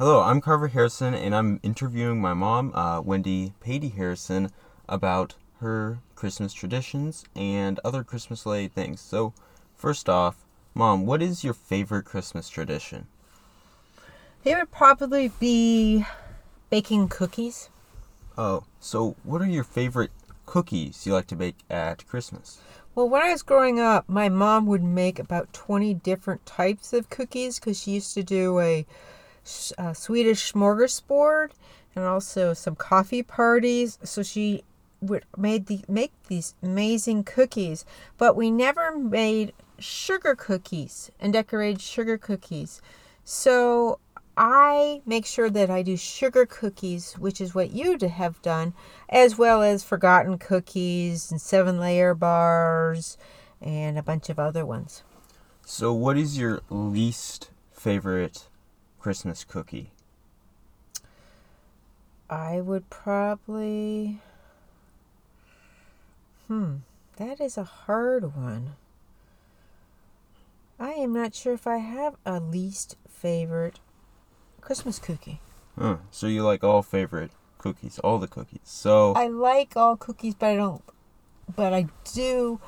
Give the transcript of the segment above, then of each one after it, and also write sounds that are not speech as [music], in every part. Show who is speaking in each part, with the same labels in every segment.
Speaker 1: Hello, I'm Carver Harrison, and I'm interviewing my mom, uh, Wendy Patey Harrison, about her Christmas traditions and other Christmas related things. So, first off, Mom, what is your favorite Christmas tradition?
Speaker 2: It would probably be baking cookies.
Speaker 1: Oh, so what are your favorite cookies you like to bake at Christmas?
Speaker 2: Well, when I was growing up, my mom would make about 20 different types of cookies because she used to do a, a uh, Swedish smorgasbord and also some coffee parties. So she would made the make these amazing cookies, but we never made sugar cookies and decorated sugar cookies. So I make sure that I do sugar cookies, which is what you have done, as well as forgotten cookies and seven layer bars and a bunch of other ones.
Speaker 1: So, what is your least favorite Christmas cookie?
Speaker 2: I would probably. Hmm, that is a hard one. I am not sure if I have a least favorite Christmas cookie.
Speaker 1: Huh. So you like all favorite cookies, all the cookies. So
Speaker 2: I like all cookies, but I don't. But I do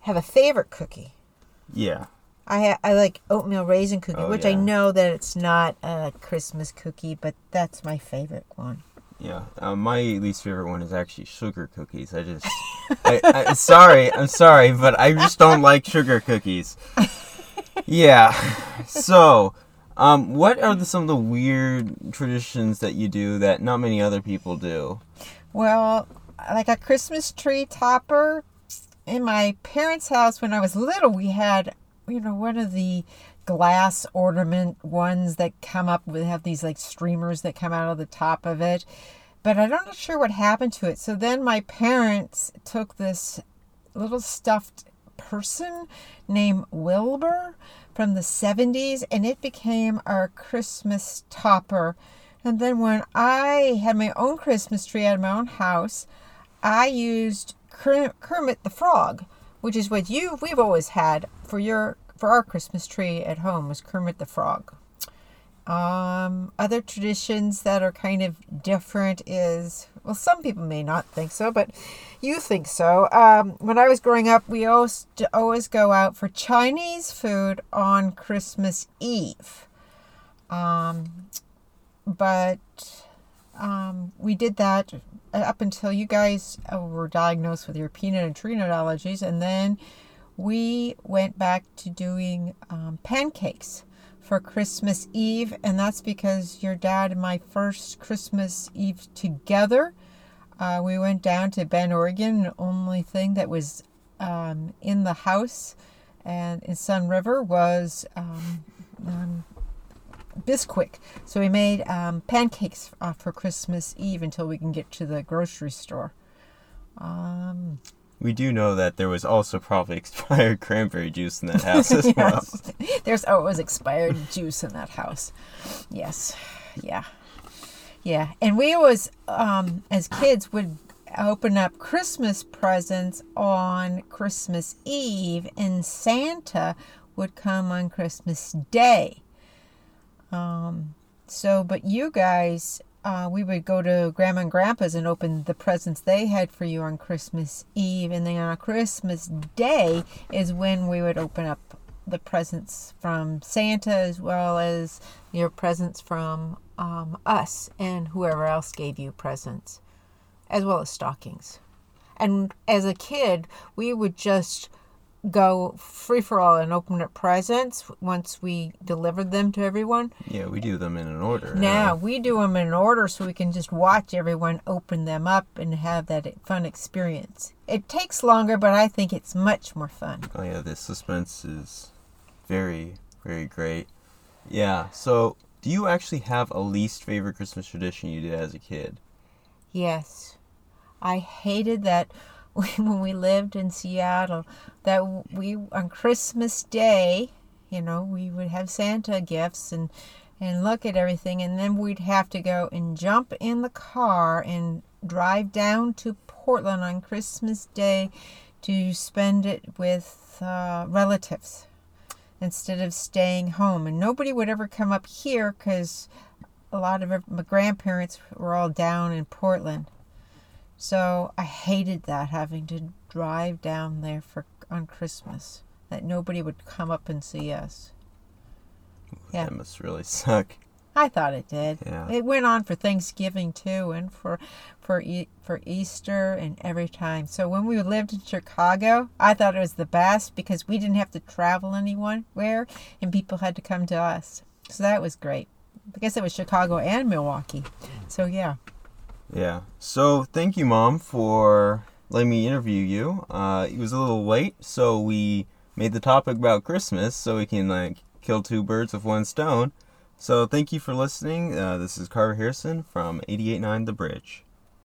Speaker 2: have a favorite cookie.
Speaker 1: Yeah.
Speaker 2: I I like oatmeal raisin cookie,
Speaker 1: Oh,
Speaker 2: which I know that it's not a Christmas cookie, but that's my favorite one.
Speaker 1: Yeah, uh, my least favorite one is actually sugar cookies. I just, I, I, [laughs] sorry, I'm sorry, but I just don't like sugar cookies. Yeah, so, um, what are the, some of the weird traditions that you do that not many other people do?
Speaker 2: Well, like a Christmas tree topper. In my parents' house when I was little, we had, you know, one of the glass ornament ones that come up with have these like streamers that come out of the top of it. But I'm not sure what happened to it. So then my parents took this little stuffed person named Wilbur from the 70s and it became our Christmas topper. And then when I had my own Christmas tree at my own house, I used Kermit the Frog, which is what you we've always had for your for our Christmas tree at home was Kermit the Frog. Um, other traditions that are kind of different is well, some people may not think so, but you think so. Um, when I was growing up, we always always go out for Chinese food on Christmas Eve. Um, but um, we did that up until you guys uh, were diagnosed with your peanut and tree nut allergies, and then we went back to doing um, pancakes for Christmas Eve, and that's because your dad and my first Christmas Eve together, uh, we went down to Bend, Oregon. The only thing that was um, in the house and in Sunriver was um, um, Bisquick. So we made um, pancakes uh, for Christmas Eve until we can get to the grocery store. Um,
Speaker 1: We do know that there was also probably [laughs] expired cranberry juice in that house as [laughs] well.
Speaker 2: yes. [laughs] There's always expired juice in that house. Yes. Yeah. Yeah. And we always, um, as kids, would open up Christmas presents on Christmas Eve, and Santa would come on Christmas Day. Um, so, but you guys, uh, we would go to Grandma and Grandpa's and open the presents they had for you on Christmas Eve, and then on Christmas Day is when we would open up the presents from Santa as well as your presents from um, us and whoever else gave you presents, as well as stockings. And as a kid, we would just go free for all and open up presents once we delivered them to everyone.
Speaker 1: Yeah, we do them in an order.
Speaker 2: Now we do them in order so we can just watch everyone open them up and have that fun experience. It takes longer, but I think it's much more fun.
Speaker 1: Oh yeah, the suspense is very, very great. Yeah. So, do you actually have a least favorite Christmas tradition you did as a kid?
Speaker 2: Yes, I hated that [laughs] when we lived in Seattle. That we on Christmas Day, you know, we would have Santa gifts and and look at everything, and then we'd have to go and jump in the car and drive down to Portland on Christmas Day to spend it with uh, relatives instead of staying home. And nobody would ever come up here because a lot of my grandparents were all down in Portland. So I hated that having to drive down there for on Christmas. That nobody would come up and see us. Yeah.
Speaker 1: That must really suck.
Speaker 2: I thought it did.
Speaker 1: Yeah.
Speaker 2: It went on for Thanksgiving too, and for for e- for Easter and every time. So when we lived in Chicago, I thought it was the best because we didn't have to travel anywhere, and people had to come to us. So that was great. I guess it was Chicago and Milwaukee. So yeah.
Speaker 1: Yeah. So thank you, Mom, for letting me interview you. Uh, it was a little late, so we made the topic about Christmas, so we can like kill two birds with one stone. So thank you for listening. Uh, this is Carver Harrison from 889 The Bridge.